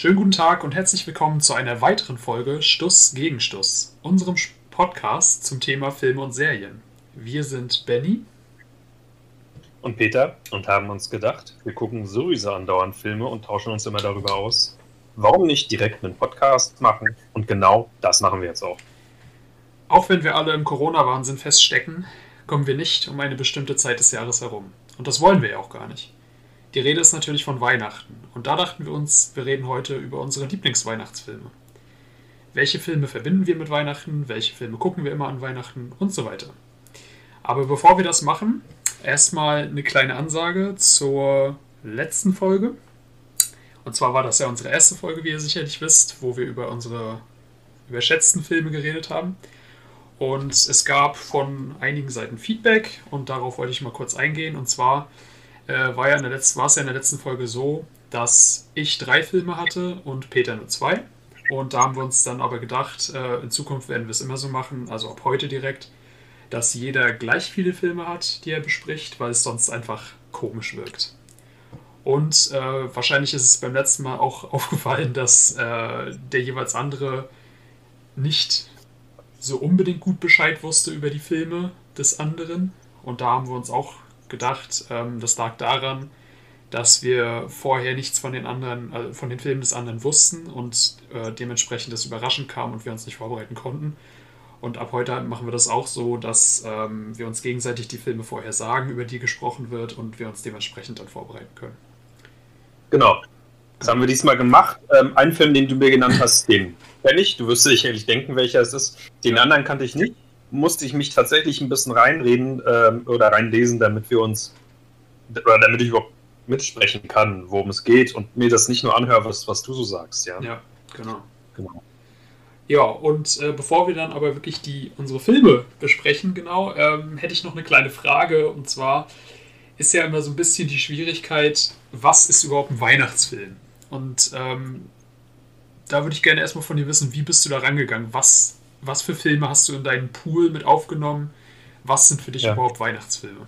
Schönen guten Tag und herzlich willkommen zu einer weiteren Folge Stuss gegen Stuss, unserem Podcast zum Thema Filme und Serien. Wir sind Benny und Peter und haben uns gedacht, wir gucken sowieso andauernd Filme und tauschen uns immer darüber aus. Warum nicht direkt einen Podcast machen? Und genau das machen wir jetzt auch. Auch wenn wir alle im Corona-Wahnsinn feststecken, kommen wir nicht um eine bestimmte Zeit des Jahres herum. Und das wollen wir ja auch gar nicht. Die Rede ist natürlich von Weihnachten. Und da dachten wir uns, wir reden heute über unsere Lieblingsweihnachtsfilme. Welche Filme verbinden wir mit Weihnachten? Welche Filme gucken wir immer an Weihnachten? Und so weiter. Aber bevor wir das machen, erstmal eine kleine Ansage zur letzten Folge. Und zwar war das ja unsere erste Folge, wie ihr sicherlich wisst, wo wir über unsere überschätzten Filme geredet haben. Und es gab von einigen Seiten Feedback und darauf wollte ich mal kurz eingehen. Und zwar äh, war, ja in der letzten, war es ja in der letzten Folge so, dass ich drei Filme hatte und Peter nur zwei. Und da haben wir uns dann aber gedacht, äh, in Zukunft werden wir es immer so machen, also ab heute direkt, dass jeder gleich viele Filme hat, die er bespricht, weil es sonst einfach komisch wirkt. Und äh, wahrscheinlich ist es beim letzten Mal auch aufgefallen, dass äh, der jeweils andere nicht so unbedingt gut Bescheid wusste über die Filme des anderen. Und da haben wir uns auch gedacht, ähm, das lag daran, dass wir vorher nichts von den anderen, äh, von den Filmen des anderen wussten und äh, dementsprechend das überraschend kam und wir uns nicht vorbereiten konnten. Und ab heute machen wir das auch so, dass ähm, wir uns gegenseitig die Filme vorher sagen, über die gesprochen wird und wir uns dementsprechend dann vorbereiten können. Genau. Das haben wir diesmal gemacht. Ähm, einen Film, den du mir genannt hast, den kenne ich. Du wirst sicherlich denken, welcher es ist. Den anderen kannte ich nicht musste ich mich tatsächlich ein bisschen reinreden ähm, oder reinlesen, damit wir uns, oder damit ich überhaupt mitsprechen kann, worum es geht und mir das nicht nur anhöre, was, was du so sagst, ja. Ja, genau. genau. Ja, und äh, bevor wir dann aber wirklich die, unsere Filme besprechen, genau, ähm, hätte ich noch eine kleine Frage und zwar ist ja immer so ein bisschen die Schwierigkeit, was ist überhaupt ein Weihnachtsfilm? Und ähm, da würde ich gerne erstmal von dir wissen, wie bist du da rangegangen? Was was für Filme hast du in deinen Pool mit aufgenommen? Was sind für dich ja. überhaupt Weihnachtsfilme?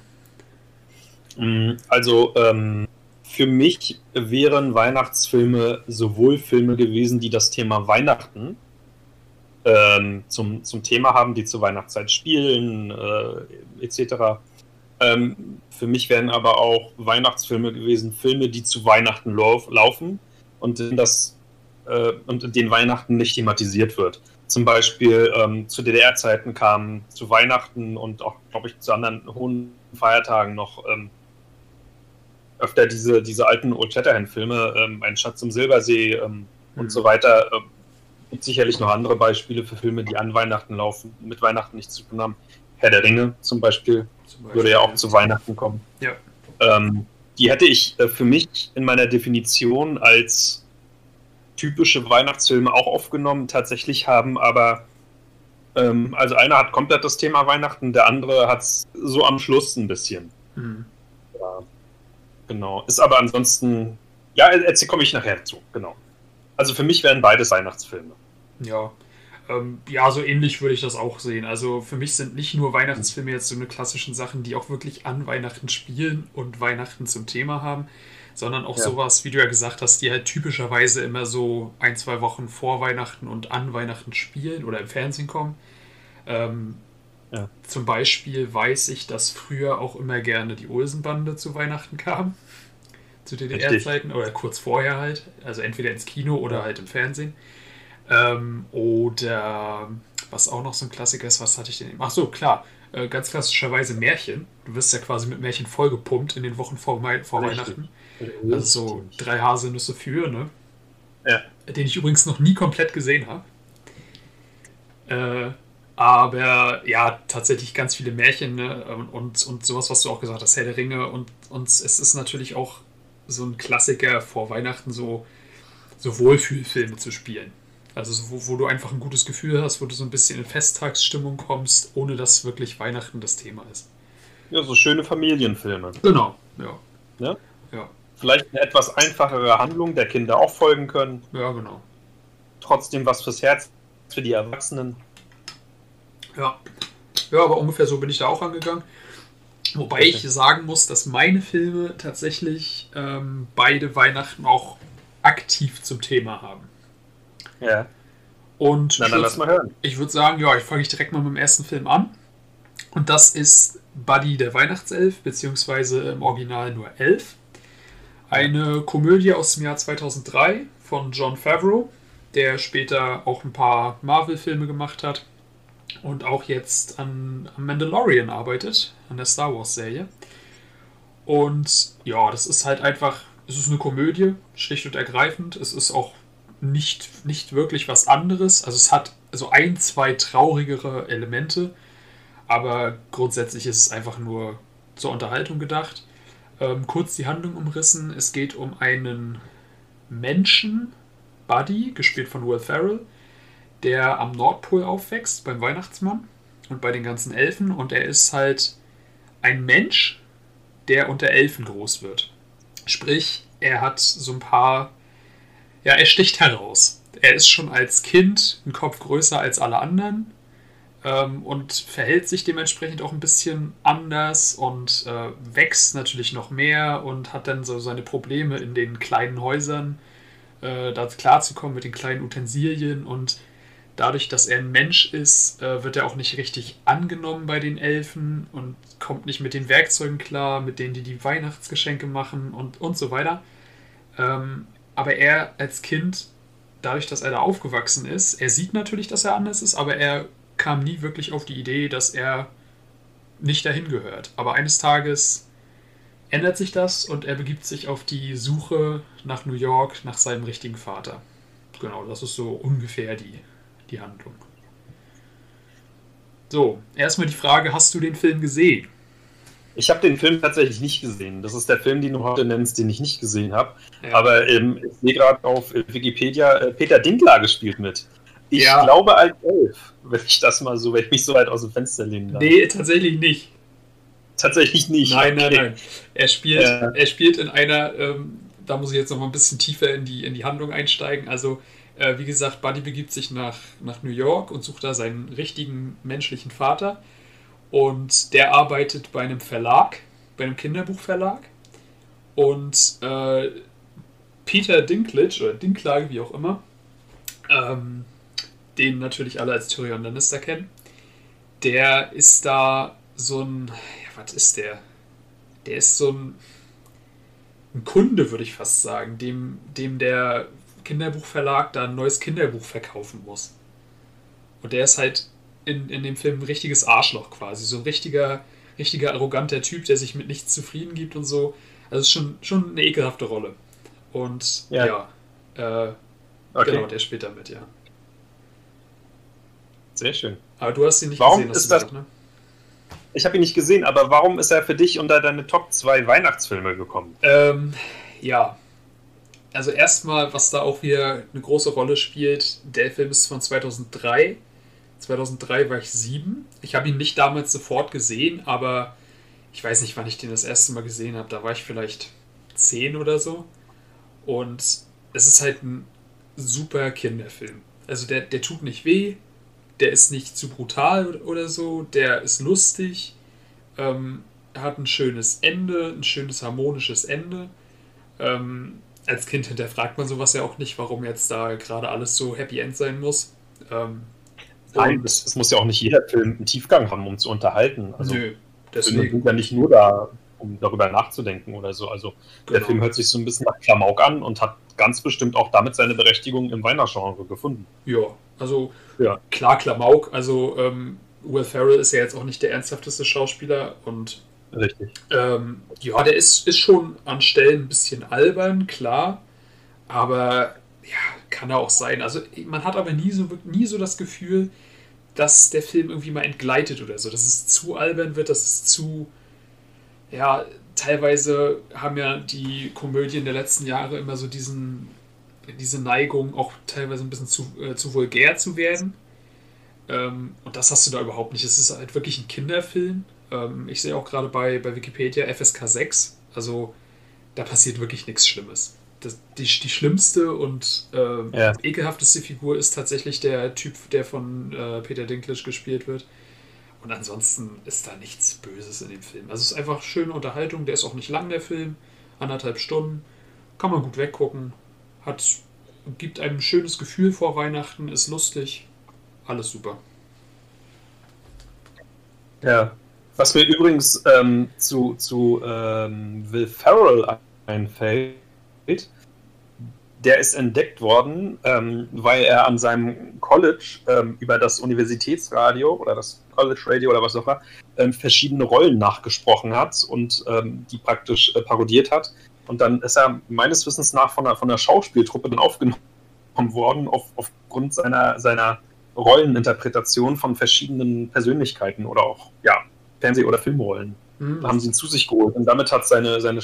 Mm, also ähm, für mich wären Weihnachtsfilme sowohl Filme gewesen, die das Thema Weihnachten ähm, zum, zum Thema haben, die zur Weihnachtszeit spielen, äh, etc. Ähm, für mich wären aber auch Weihnachtsfilme gewesen, Filme, die zu Weihnachten lauf, laufen und in das äh, und in den Weihnachten nicht thematisiert wird zum Beispiel ähm, zu DDR-Zeiten kamen zu Weihnachten und auch, glaube ich, zu anderen hohen Feiertagen noch ähm, öfter diese, diese alten Old Shatterhand-Filme, ähm, Ein Schatz im Silbersee mhm. und so weiter. Es ähm, gibt sicherlich noch andere Beispiele für Filme, die an Weihnachten laufen, mit Weihnachten nichts zu tun haben. Herr der Ringe zum Beispiel, zum Beispiel würde ja auch zu Weihnachten kommen. Ja. Ähm, die hätte ich äh, für mich in meiner Definition als typische Weihnachtsfilme auch aufgenommen. Tatsächlich haben aber, ähm, also einer hat komplett das Thema Weihnachten, der andere hat es so am Schluss ein bisschen. Mhm. Ja, genau. Ist aber ansonsten, ja, jetzt komme ich nachher zu, genau. Also für mich wären beides Weihnachtsfilme. Ja. Ähm, ja, so ähnlich würde ich das auch sehen. Also für mich sind nicht nur Weihnachtsfilme jetzt so eine klassischen Sachen, die auch wirklich an Weihnachten spielen und Weihnachten zum Thema haben, sondern auch ja. sowas, wie du ja gesagt hast, die halt typischerweise immer so ein, zwei Wochen vor Weihnachten und an Weihnachten spielen oder im Fernsehen kommen. Ähm, ja. Zum Beispiel weiß ich, dass früher auch immer gerne die Olsenbande zu Weihnachten kam. Zu DDR-Zeiten oder kurz vorher halt. Also entweder ins Kino oder halt im Fernsehen. Ähm, oder was auch noch so ein Klassiker ist, was hatte ich denn? Ach so, klar. Äh, ganz klassischerweise Märchen. Du wirst ja quasi mit Märchen vollgepumpt in den Wochen vor, vor Weihnachten. Also so drei Haselnüsse für, ne? Ja. Den ich übrigens noch nie komplett gesehen habe. Äh, aber ja, tatsächlich ganz viele Märchen ne? und, und sowas, was du auch gesagt hast, Herr der Ringe. Und, und es ist natürlich auch so ein Klassiker vor Weihnachten, so, so Wohlfühlfilme zu spielen. Also so, wo, wo du einfach ein gutes Gefühl hast, wo du so ein bisschen in Festtagsstimmung kommst, ohne dass wirklich Weihnachten das Thema ist. Ja, so schöne Familienfilme. Genau, ja. Ja? Vielleicht eine etwas einfachere Handlung der Kinder auch folgen können. Ja, genau. Trotzdem was fürs Herz, für die Erwachsenen. Ja. Ja, aber ungefähr so bin ich da auch angegangen. Wobei okay. ich sagen muss, dass meine Filme tatsächlich ähm, beide Weihnachten auch aktiv zum Thema haben. Ja. Und Na, dann lass mal hören. ich würde sagen, ja, ich fange direkt mal mit dem ersten Film an. Und das ist Buddy der Weihnachtself, beziehungsweise im Original nur Elf. Eine Komödie aus dem Jahr 2003 von John Favreau, der später auch ein paar Marvel-Filme gemacht hat und auch jetzt an, an Mandalorian arbeitet, an der Star Wars-Serie. Und ja, das ist halt einfach, es ist eine Komödie, schlicht und ergreifend. Es ist auch nicht, nicht wirklich was anderes. Also es hat so ein, zwei traurigere Elemente, aber grundsätzlich ist es einfach nur zur Unterhaltung gedacht. Ähm, kurz die Handlung umrissen. Es geht um einen Menschen, Buddy, gespielt von Will Ferrell, der am Nordpol aufwächst, beim Weihnachtsmann und bei den ganzen Elfen. Und er ist halt ein Mensch, der unter Elfen groß wird. Sprich, er hat so ein paar. Ja, er sticht heraus. Er ist schon als Kind ein Kopf größer als alle anderen ähm, und verhält sich dementsprechend auch ein bisschen anders und äh, wächst natürlich noch mehr und hat dann so seine Probleme in den kleinen Häusern, äh, da klarzukommen mit den kleinen Utensilien und dadurch, dass er ein Mensch ist, äh, wird er auch nicht richtig angenommen bei den Elfen und kommt nicht mit den Werkzeugen klar, mit denen die die Weihnachtsgeschenke machen und, und so weiter. Ähm, aber er als Kind, dadurch, dass er da aufgewachsen ist, er sieht natürlich, dass er anders ist, aber er kam nie wirklich auf die Idee, dass er nicht dahin gehört. Aber eines Tages ändert sich das und er begibt sich auf die Suche nach New York, nach seinem richtigen Vater. Genau, das ist so ungefähr die, die Handlung. So, erstmal die Frage, hast du den Film gesehen? Ich habe den Film tatsächlich nicht gesehen. Das ist der Film, den du heute nennst, den ich nicht gesehen habe. Ja. Aber ähm, ich sehe gerade auf Wikipedia, äh, Peter Dinklage spielt mit. Ich Ja. glaube als Elf, wenn ich das mal so, wenn ich mich so weit aus dem Fenster lehnen darf. Nee, tatsächlich nicht. Tatsächlich nicht. Nein, nein, Okay. nein. Er spielt, Ja. er spielt in einer, ähm, da muss ich jetzt noch mal ein bisschen tiefer in die, in die Handlung einsteigen. Also, äh, wie gesagt, Buddy begibt sich nach, nach New York und sucht da seinen richtigen menschlichen Vater. Und der arbeitet bei einem Verlag, bei einem Kinderbuchverlag. Und äh, Peter Dinklage, oder Dinklage, wie auch immer, ähm, den natürlich alle als Tyrion Lannister kennen, der ist da so ein, ja, was ist der? Der ist so ein, ein Kunde, würde ich fast sagen, dem, dem der Kinderbuchverlag da ein neues Kinderbuch verkaufen muss. Und der ist halt in, in dem Film ein richtiges Arschloch quasi. So ein richtiger, richtiger arroganter Typ, der sich mit nichts zufrieden gibt und so. Also es ist schon, schon eine ekelhafte Rolle. Und Ja. ja, äh, Okay, genau, der spielt damit, ja. Sehr schön. Aber du hast ihn nicht Warum gesehen, hast ist du das- gesagt, ne? Ich habe ihn nicht gesehen, aber warum ist er für dich unter deine Top 2 Weihnachtsfilme gekommen? Ähm, ja. Also erstmal, was da auch wieder eine große Rolle spielt, der Film ist von 2003. 2003 war ich sieben. Ich habe ihn nicht damals sofort gesehen, aber ich weiß nicht, wann ich den das erste Mal gesehen habe. Da war ich vielleicht zehn oder so. Und es ist halt ein super Kinderfilm. Also der, der tut nicht weh, der ist nicht zu brutal oder so, der ist lustig, ähm, hat ein schönes Ende, ein schönes harmonisches Ende. Ähm, als Kind hinterfragt man sowas ja auch nicht, warum jetzt da gerade alles so Happy End sein muss. Ähm, Nein, es, muss ja auch nicht jeder Film einen Tiefgang haben, um zu unterhalten. Also nö, deswegen. sind ja nicht nur da, um darüber nachzudenken oder so. Also der Genau. Film hört sich so ein bisschen nach Klamauk an und hat ganz bestimmt auch damit seine Berechtigung im Weihnachtsgenre gefunden. Ja, also Ja. klar, Klamauk. Also ähm, Will Ferrell ist ja jetzt auch nicht der ernsthafteste Schauspieler und Richtig. Ähm, ja, der ist, ist schon an Stellen ein bisschen albern, klar. Aber ja, kann er auch sein. Also man hat aber nie so, nie so das Gefühl, dass der Film irgendwie mal entgleitet oder so. Dass es zu albern wird, dass es zu. Ja, teilweise haben ja die Komödien der letzten Jahre immer so diesen, diese Neigung, auch teilweise ein bisschen zu, äh, zu vulgär zu werden. Ähm, und das hast du da überhaupt nicht. Es ist halt wirklich ein Kinderfilm. Ähm, ich sehe auch gerade bei, bei Wikipedia FSK 6. Also da passiert wirklich nichts Schlimmes. Das, die, die schlimmste und äh, Ja. ekelhafteste Figur ist tatsächlich der Typ, der von äh, Peter Dinklage gespielt wird. Und ansonsten ist da nichts Böses in dem Film. Also es ist einfach schöne Unterhaltung. Der ist auch nicht lang, der Film. Anderthalb Stunden. Kann man gut weggucken. hat, gibt einem ein schönes Gefühl vor Weihnachten, ist lustig. Alles super. Ja. Was mir übrigens ähm, zu, zu ähm, Will Ferrell einfällt, der ist entdeckt worden, ähm, weil er an seinem College ähm, über das Universitätsradio oder das College Radio oder was auch immer ähm, verschiedene Rollen nachgesprochen hat und ähm, die praktisch äh, parodiert hat. Und dann ist er meines Wissens nach von der, von der Schauspieltruppe dann aufgenommen worden auf, aufgrund seiner, seiner Rolleninterpretation von verschiedenen Persönlichkeiten oder auch ja, Fernseh- oder Filmrollen. Mhm. Da haben sie ihn zu sich geholt und damit hat seine, seine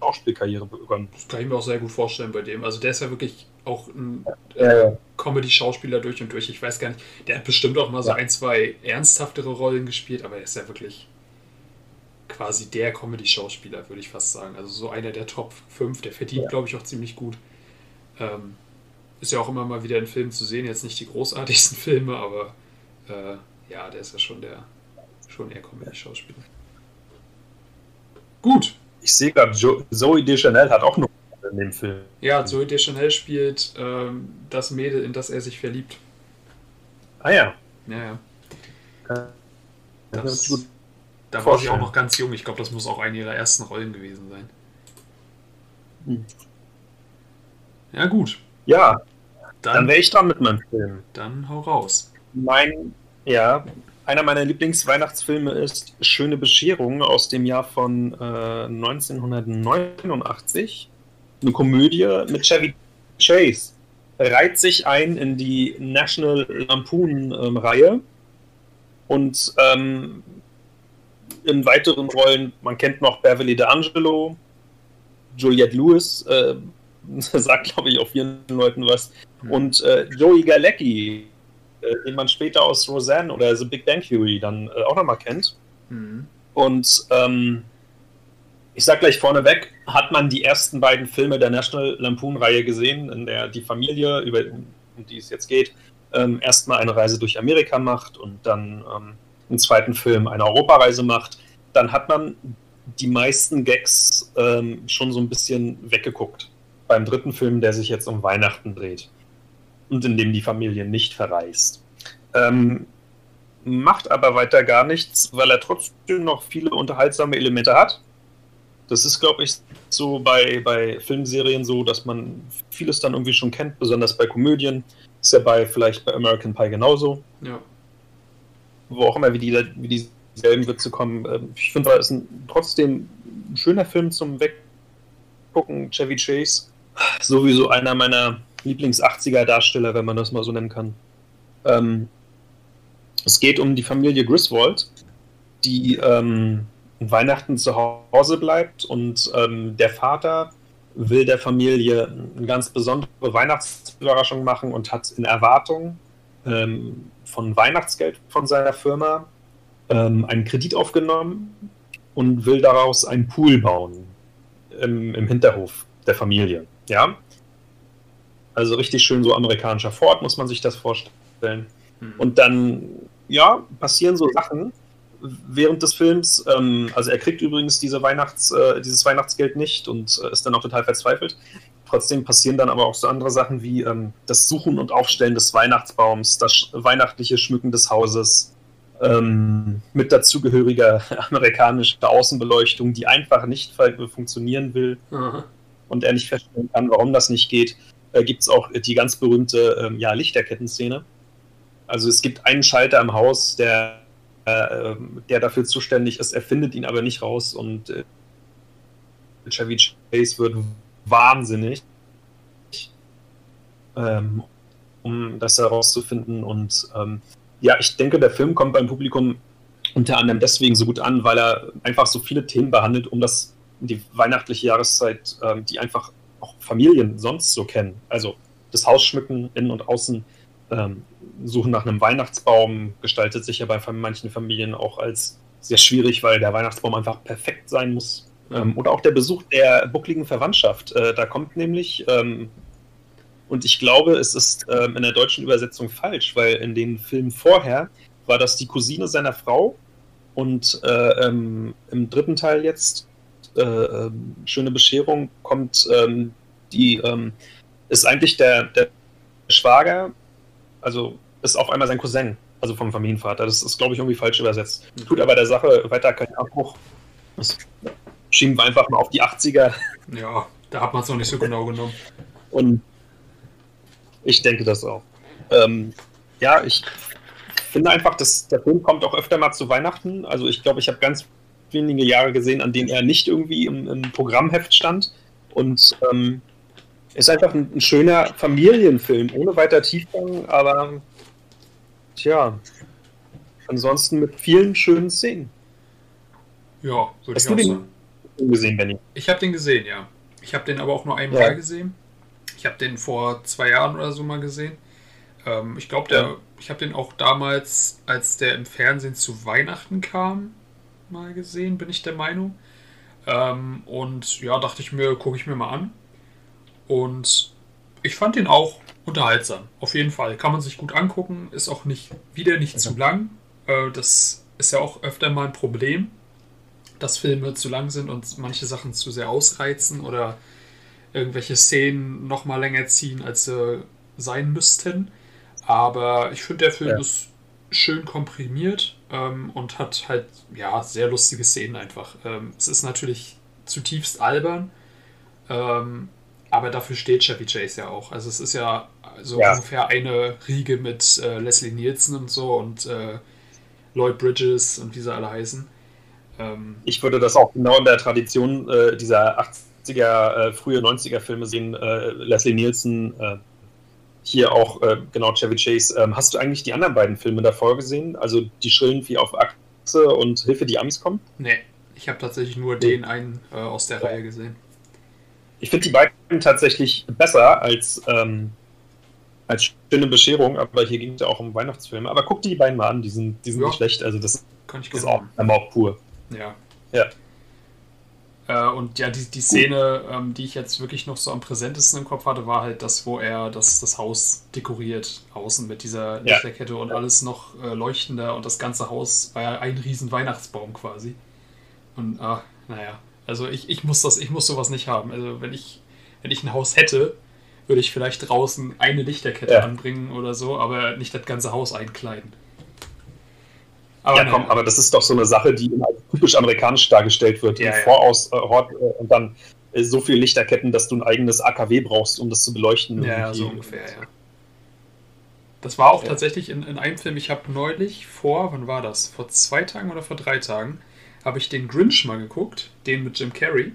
Schauspielkarriere begonnen. Das kann ich mir auch sehr gut vorstellen bei dem. Also der ist ja wirklich auch ein äh, Comedy-Schauspieler durch und durch. Ich weiß gar nicht, der hat bestimmt auch mal so ja. ein, zwei ernsthaftere Rollen gespielt, aber er ist ja wirklich quasi der Comedy-Schauspieler, würde ich fast sagen. Also so einer der Top 5, der verdient, ja. glaube ich, auch ziemlich gut. Ähm, ist ja auch immer mal wieder in Filmen zu sehen, jetzt nicht die großartigsten Filme, aber äh, ja, der ist ja schon der schon eher Comedy-Schauspieler. Gut, ich sehe gerade, Zoe Deschanel hat auch eine Rolle in dem Film. Ja, Zoe Deschanel spielt ähm, das Mädel, in das er sich verliebt. Ah ja. Ja, ja. Das, das gut da war sie auch noch ganz jung. Ich glaube, das muss auch eine ihrer ersten Rollen gewesen sein. Hm. Ja, gut. Ja, dann, dann wäre ich dran mit meinem Film. Dann hau raus. Mein, ja, einer meiner Lieblingsweihnachtsfilme ist Schöne Bescherung aus dem Jahr von äh, 1989. Eine Komödie mit Chevy Chase. Reiht sich ein in die National Lampoon-Reihe. Und ähm, in weiteren Rollen, man kennt noch Beverly D'Angelo, Juliette Lewis, äh, sagt glaube ich auch vielen Leuten was, mhm. und äh, Joey Galecki, äh, den man später aus Roseanne oder The Big Bang Theory dann äh, auch nochmal kennt. Mhm. Und ähm, ich sag gleich vorneweg, hat man die ersten beiden Filme der National Lampoon-Reihe gesehen, in der die Familie, über um die es jetzt geht, ähm, erstmal eine Reise durch Amerika macht und dann ähm, im zweiten Film eine Europareise macht, dann hat man die meisten Gags ähm, schon so ein bisschen weggeguckt. Beim dritten Film, der sich jetzt um Weihnachten dreht und in dem die Familie nicht verreist. Ähm, macht aber weiter gar nichts, weil er trotzdem noch viele unterhaltsame Elemente hat. Das ist, glaube ich, so bei, bei Filmserien so, dass man vieles dann irgendwie schon kennt, besonders bei Komödien. Ist ja bei vielleicht bei American Pie genauso. Ja. Wo auch immer wie, die, wie dieselben Witze kommen. Ähm, ich finde, es ist ein, trotzdem ein schöner Film zum Weggucken. Chevy Chase. Sowieso einer meiner Lieblings-80er-Darsteller, wenn man das mal so nennen kann. Ähm, es geht um die Familie Griswold, die ähm, Weihnachten zu Hause bleibt und ähm, der Vater will der Familie eine ganz besondere Weihnachtsüberraschung machen und hat in Erwartung ähm, von Weihnachtsgeld von seiner Firma ähm, einen Kredit aufgenommen und will daraus einen Pool bauen im, im Hinterhof der Familie. Ja, also richtig schön so amerikanischer Ford, muss man sich das vorstellen. Mhm. Und dann, ja, passieren so Sachen während des Films. Ähm, also er kriegt übrigens diese Weihnachts, äh, dieses Weihnachtsgeld nicht und äh, ist dann auch total verzweifelt. Trotzdem passieren dann aber auch so andere Sachen wie ähm, das Suchen und Aufstellen des Weihnachtsbaums, das weihnachtliche Schmücken des Hauses, ähm, mit dazugehöriger amerikanischer Außenbeleuchtung, die einfach nicht funktionieren will mhm. und er nicht feststellen kann, warum das nicht geht äh, gibt es auch die ganz berühmte ähm, ja, Lichterkettenszene. Also es gibt einen Schalter im Haus, der, äh, ähm, der dafür zuständig ist, er findet ihn aber nicht raus und äh, Chevy Chase wird wahnsinnig, ähm, um das herauszufinden. Und ähm, ja, ich denke, der Film kommt beim Publikum unter anderem deswegen so gut an, weil er einfach so viele Themen behandelt, um das die weihnachtliche Jahreszeit, ähm, die einfach auch Familien sonst so kennen. Also das Haus schmücken, innen und außen, ähm, suchen nach einem Weihnachtsbaum, gestaltet sich ja bei manchen Familien auch als sehr schwierig, weil der Weihnachtsbaum einfach perfekt sein muss. Ähm, oder auch der Besuch der buckligen Verwandtschaft. Äh, da kommt nämlich, ähm, und ich glaube, es ist ähm, in der deutschen Übersetzung falsch, weil in den Filmen vorher war das die Cousine seiner Frau und äh, ähm, im dritten Teil jetzt äh, ähm, schöne Bescherung kommt ähm, die ähm, ist eigentlich der, der Schwager, also ist auf einmal sein Cousin, also vom Familienvater. Das ist, glaube ich, irgendwie falsch übersetzt. Tut aber der Sache weiter keinen Abbruch. Das schieben wir einfach mal auf die 80er. Ja, da hat man es noch nicht so genau genommen. Und ich denke das auch. Ähm, ja, ich finde einfach, dass der Film kommt auch öfter mal zu Weihnachten. Also ich glaube, ich habe ganz wenige Jahre gesehen, an denen er nicht irgendwie im, im Programmheft stand. Und ähm, ist einfach ein, ein, schöner Familienfilm, ohne weiter Tiefgang, aber tja, ansonsten mit vielen schönen Szenen. Ja, würde ich auch sagen. Den gesehen, Benny? Ich habe den gesehen, ja. Ich habe den aber auch nur einmal ja. gesehen. Ich habe den vor zwei Jahren oder so mal gesehen. Ähm, ich glaube, ich habe den auch damals, als der im Fernsehen zu Weihnachten kam, mal gesehen, bin ich der Meinung. Ähm, und ja, dachte ich mir, gucke ich mir mal an. Und ich fand den auch unterhaltsam. Auf jeden Fall. Kann man sich gut angucken. Ist auch nicht, wieder nicht zu lang. Äh, das ist ja auch öfter mal ein Problem, dass Filme zu lang sind und manche Sachen zu sehr ausreizen oder irgendwelche Szenen noch mal länger ziehen, als sie sein müssten. Aber ich finde, der Film ja. ist schön komprimiert ähm, und hat halt ja sehr lustige Szenen einfach. Ähm, es ist natürlich zutiefst albern, ähm, aber dafür steht Chevy Chase ja auch. Also es ist ja so ja. ungefähr eine Riege mit äh, Leslie Nielsen und so und äh, Lloyd Bridges und wie sie alle heißen. Ähm, ich würde das auch genau in der Tradition äh, dieser 80er, äh, frühe 90er Filme sehen. Äh, Leslie Nielsen, äh, hier auch genau Chevy Chase. Ähm, hast du eigentlich die anderen beiden Filme davor gesehen? Also die schrillen wie auf Achse und Hilfe, die Amis kommen? Nee, ich habe tatsächlich nur den einen aus der Reihe gesehen ich finde die beiden tatsächlich besser als, ähm, als Schöne Bescherung, aber hier ging es ja auch um Weihnachtsfilme. Aber guck dir die beiden mal an, die sind, die sind ja. nicht schlecht. Also das Kann ich ist auch, auch pur. Ja. Ja. Äh, und ja, die, die Szene, ähm, die ich jetzt wirklich noch so am präsentesten im Kopf hatte, war halt das, wo er das, das Haus dekoriert, außen mit dieser Lichterkette ja. und alles noch äh, leuchtender und das ganze Haus war ja ein riesen Weihnachtsbaum quasi. Und ah, naja, also ich, ich muss das, ich muss sowas nicht haben. Also wenn ich, wenn ich ein Haus hätte, würde ich vielleicht draußen eine Lichterkette ja. anbringen oder so, aber nicht das ganze Haus einkleiden. Aber ja, komm, aber das ist doch so eine Sache, die als typisch amerikanisch dargestellt wird. Ja, ja. Voraus äh, äh, und dann äh, so viele Lichterketten, dass du ein eigenes AKW brauchst, um das zu beleuchten. Ja, so ungefähr, ja. Das war auch ja. tatsächlich in, in einem Film, ich habe neulich vor, wann war das? Vor zwei Tagen oder vor drei Tagen, habe ich den Grinch mal geguckt, den mit Jim Carrey.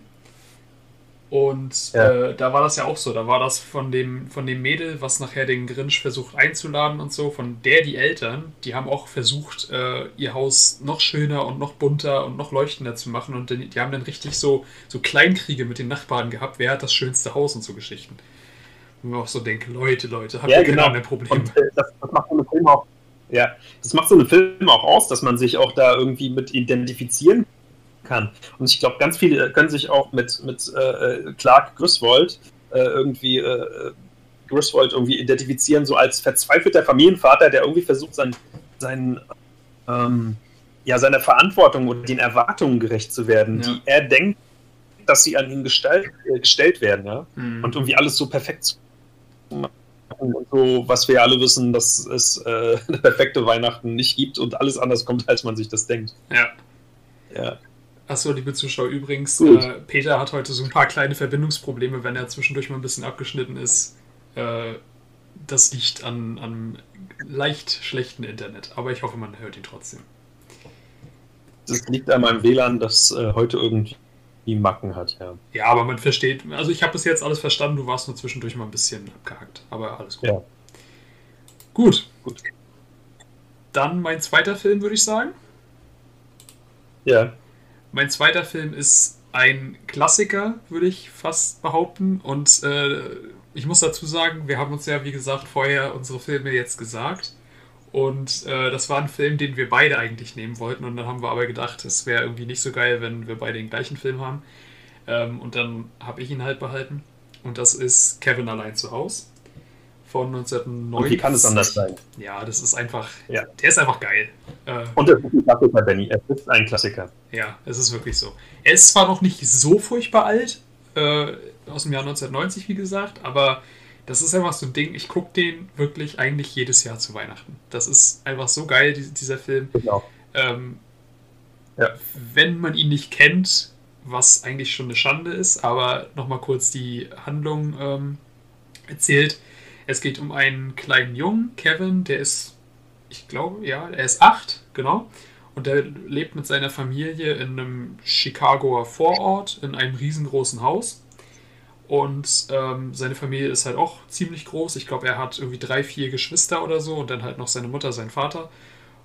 Und ja. äh, da war das ja auch so. Da war das von dem, von dem Mädel, was nachher den Grinch versucht einzuladen und so, von der die Eltern, die haben auch versucht, äh, ihr Haus noch schöner und noch bunter und noch leuchtender zu machen. Und die, die haben dann richtig so, so Kleinkriege mit den Nachbarn gehabt, wer hat das schönste Haus und so Geschichten. Und man auch so denke, Leute, Leute, habt ja, ihr genau ein Problem. Und, äh, das, das macht so eine Film auch ja, das macht so einen Film auch aus, dass man sich auch da irgendwie mit identifizieren kann. Und ich glaube, ganz viele können sich auch mit, mit äh, Clark Griswold äh, irgendwie äh, Griswold irgendwie identifizieren, so als verzweifelter Familienvater, der irgendwie versucht, sein, sein, ähm, ja, seiner Verantwortung und den Erwartungen gerecht zu werden, ja. die er denkt, dass sie an ihn gestalt, äh, gestellt werden, ja. Mhm. Und irgendwie alles so perfekt zu machen und so, was wir alle wissen, dass es äh, eine perfekte Weihnachten nicht gibt und alles anders kommt, als man sich das denkt. Ja. Ja. Achso, liebe Zuschauer, übrigens, äh, Peter hat heute so ein paar kleine Verbindungsprobleme, wenn er zwischendurch mal ein bisschen abgeschnitten ist. Äh, das liegt an, an leicht schlechten Internet, aber ich hoffe, man hört ihn trotzdem. Das liegt an meinem WLAN, das äh, heute irgendwie Macken hat, ja. Ja, aber man versteht, also ich habe bis jetzt alles verstanden, du warst nur zwischendurch mal ein bisschen abgehackt, aber alles gut. Ja. Gut. Gut. Dann mein zweiter Film, würde ich sagen. Ja. Mein zweiter Film ist ein Klassiker, würde ich fast behaupten. Und äh, ich muss dazu sagen, wir haben uns ja, wie gesagt, vorher unsere Filme jetzt gesagt. Und äh, das war ein Film, den wir beide eigentlich nehmen wollten. Und dann haben wir aber gedacht, es wäre irgendwie nicht so geil, wenn wir beide den gleichen Film haben. Ähm, und dann habe ich ihn halt behalten. Und das ist Kevin allein zu Hause von 1990. Und wie kann es anders sein? Ja, das ist einfach, ja. der ist einfach geil. Äh, und es ist ein Klassiker, Benny. Es ist ein Klassiker. Ja, es ist wirklich so. Er ist zwar noch nicht so furchtbar alt, äh, aus dem Jahr 1990, wie gesagt, aber das ist einfach so ein Ding, ich gucke den wirklich eigentlich jedes Jahr zu Weihnachten. Das ist einfach so geil, dieser Film. Genau. Ähm, ja. Wenn man ihn nicht kennt, was eigentlich schon eine Schande ist, aber nochmal kurz die Handlung ähm, erzählt. Es geht um einen kleinen Jungen, Kevin, der ist, ich glaube, ja, er ist acht, genau. Und der lebt mit seiner Familie in einem Chicagoer Vorort in einem riesengroßen Haus. Und ähm, seine Familie ist halt auch ziemlich groß. Ich glaube, er hat irgendwie drei, vier Geschwister oder so und dann halt noch seine Mutter, sein Vater.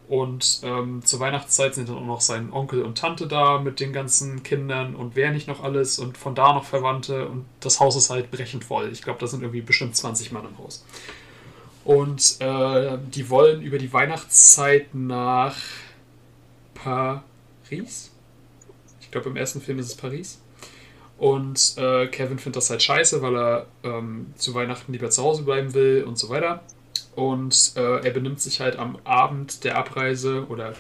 Und ähm, zur Weihnachtszeit sind dann auch noch sein Onkel und Tante da mit den ganzen Kindern und wer nicht noch alles und von da noch Verwandte. Und das Haus ist halt brechend voll. Ich glaube, da sind irgendwie bestimmt 20 Mann im Haus. Und äh, die wollen über die Weihnachtszeit nach Paris. Ich glaube, im ersten Film ist es Paris. Und äh, Kevin findet das halt scheiße, weil er ähm, zu Weihnachten lieber zu Hause bleiben will und so weiter. Und äh, er benimmt sich halt am Abend der Abreise oder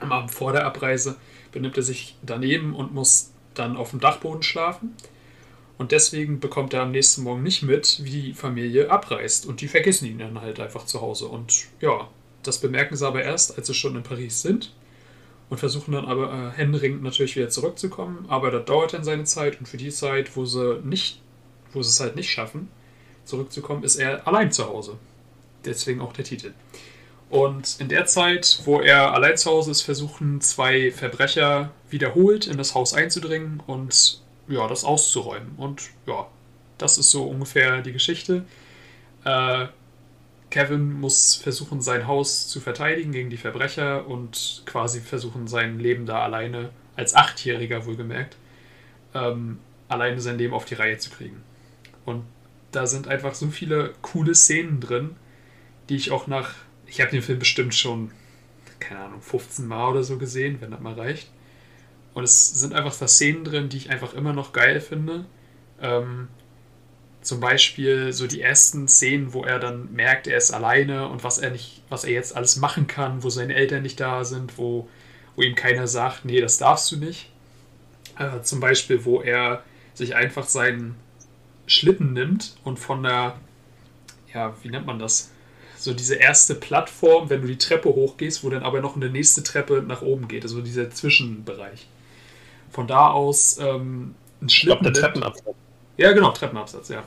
am Abend vor der Abreise, benimmt er sich daneben und muss dann auf dem Dachboden schlafen. Und deswegen bekommt er am nächsten Morgen nicht mit, wie die Familie abreist. Und die vergessen ihn dann halt einfach zu Hause. Und ja, das bemerken sie aber erst, als sie schon in Paris sind und versuchen dann aber äh, händeringend natürlich wieder zurückzukommen. Aber das dauert dann seine Zeit und für die Zeit, wo sie nicht, wo sie es halt nicht schaffen, zurückzukommen, ist er allein zu Hause. Deswegen auch der Titel. Und in der Zeit, wo er allein zu Hause ist, versuchen zwei Verbrecher wiederholt in das Haus einzudringen und ja, das auszuräumen. Und ja, das ist so ungefähr die Geschichte. Äh, Kevin muss versuchen, sein Haus zu verteidigen gegen die Verbrecher und quasi versuchen, sein Leben da alleine, als Achtjähriger wohlgemerkt, ähm, alleine sein Leben auf die Reihe zu kriegen. Und da sind einfach so viele coole Szenen drin, die ich auch nach, ich habe den Film bestimmt schon, keine Ahnung, 15 Mal oder so gesehen, wenn das mal reicht. Und es sind einfach da Szenen drin, die ich einfach immer noch geil finde. Ähm, zum Beispiel so die ersten Szenen, wo er dann merkt, er ist alleine und was er nicht, was er jetzt alles machen kann, wo seine Eltern nicht da sind, wo, wo ihm keiner sagt, nee, das darfst du nicht. Äh, zum Beispiel, wo er sich einfach seinen Schlitten nimmt und von der, ja, wie nennt man das? So diese erste Plattform, wenn du die Treppe hochgehst, wo dann aber noch eine nächste Treppe nach oben geht, also dieser Zwischenbereich. Von da aus ähm, ein Schlitten. Ich glaube, der Treppenabsatz. Ja, genau, Treppenabsatz, ja.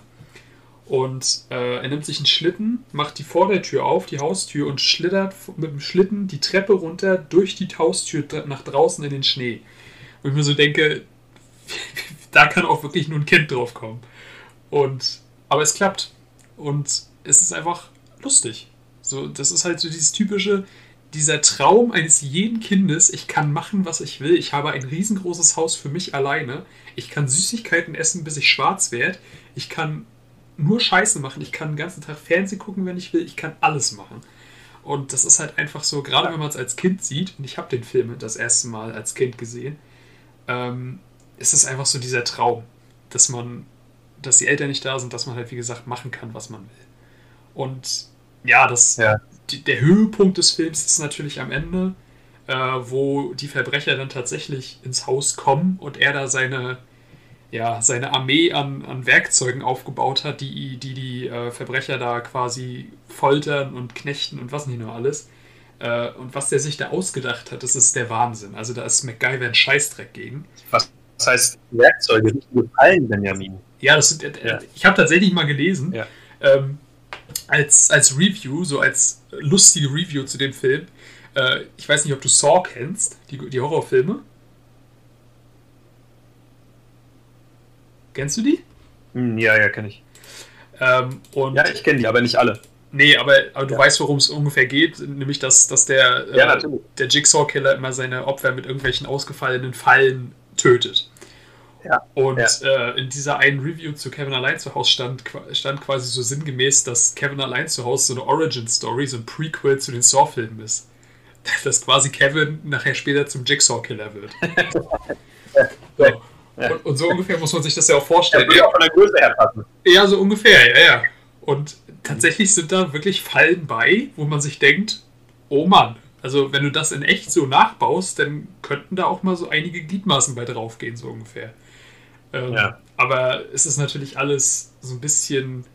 Und äh, er nimmt sich einen Schlitten, macht die Vordertür auf, die Haustür, und schlittert mit dem Schlitten die Treppe runter durch die Haustür nach draußen in den Schnee. Und ich mir so denke, da kann auch wirklich nur ein Kind drauf kommen. Und, aber es klappt. Und es ist einfach lustig. So, das ist halt so dieses typische, dieser Traum eines jeden Kindes, ich kann machen, was ich will. Ich habe ein riesengroßes Haus für mich alleine. Ich kann Süßigkeiten essen, bis ich schwarz werde. Ich kann nur Scheiße machen. Ich kann den ganzen Tag Fernsehen gucken, wenn ich will. Ich kann alles machen. Und das ist halt einfach so, gerade wenn man es als Kind sieht, und ich habe den Film das erste Mal als Kind gesehen, ähm, ist es einfach so dieser Traum, dass man, dass die Eltern nicht da sind, dass man halt, wie gesagt, machen kann, was man will. Und ja, das, ja. Die, der Höhepunkt des Films ist natürlich am Ende, äh, wo die Verbrecher dann tatsächlich ins Haus kommen und er da seine ja, seine Armee an, an Werkzeugen aufgebaut hat, die die, die äh, Verbrecher da quasi foltern und knechten und was nicht nur alles. Äh, und was der sich da ausgedacht hat, das ist der Wahnsinn. Also da ist MacGyver ein Scheißdreck gegen. Was heißt Werkzeuge gefallen, Benjamin? Ja, das sind, äh, ja. ich habe tatsächlich mal gelesen, ja. ähm, als, als Review, so als lustige Review zu dem Film. Äh, ich weiß nicht, ob du Saw kennst, die, die Horrorfilme. Kennst du die? Hm, ja, ja, kenne ich. Ähm, ja, ich kenne die, aber nicht alle. Nee, aber, aber du ja. weißt, worum es ungefähr geht, nämlich dass, dass der, ja, äh, der Jigsaw-Killer immer seine Opfer mit irgendwelchen ausgefallenen Fallen tötet. Ja. Und ja. Äh, in dieser einen Review zu Kevin allein zu Hause stand, stand quasi so sinngemäß, dass Kevin allein zu Hause so eine Origin-Story, so ein Prequel zu den Saw-Filmen ist. Dass quasi Kevin nachher später zum Jigsaw-Killer wird. so. Und, und, so ungefähr muss man sich das ja auch vorstellen. Ja, auch von der Größe her passen. Ja, so ungefähr, ja, ja. Und tatsächlich sind da wirklich Fallen bei, wo man sich denkt, oh Mann, also wenn du das in echt so nachbaust, dann könnten da auch mal so einige Gliedmaßen bei draufgehen, so ungefähr. Ähm, ja. Aber es ist natürlich alles so ein bisschen,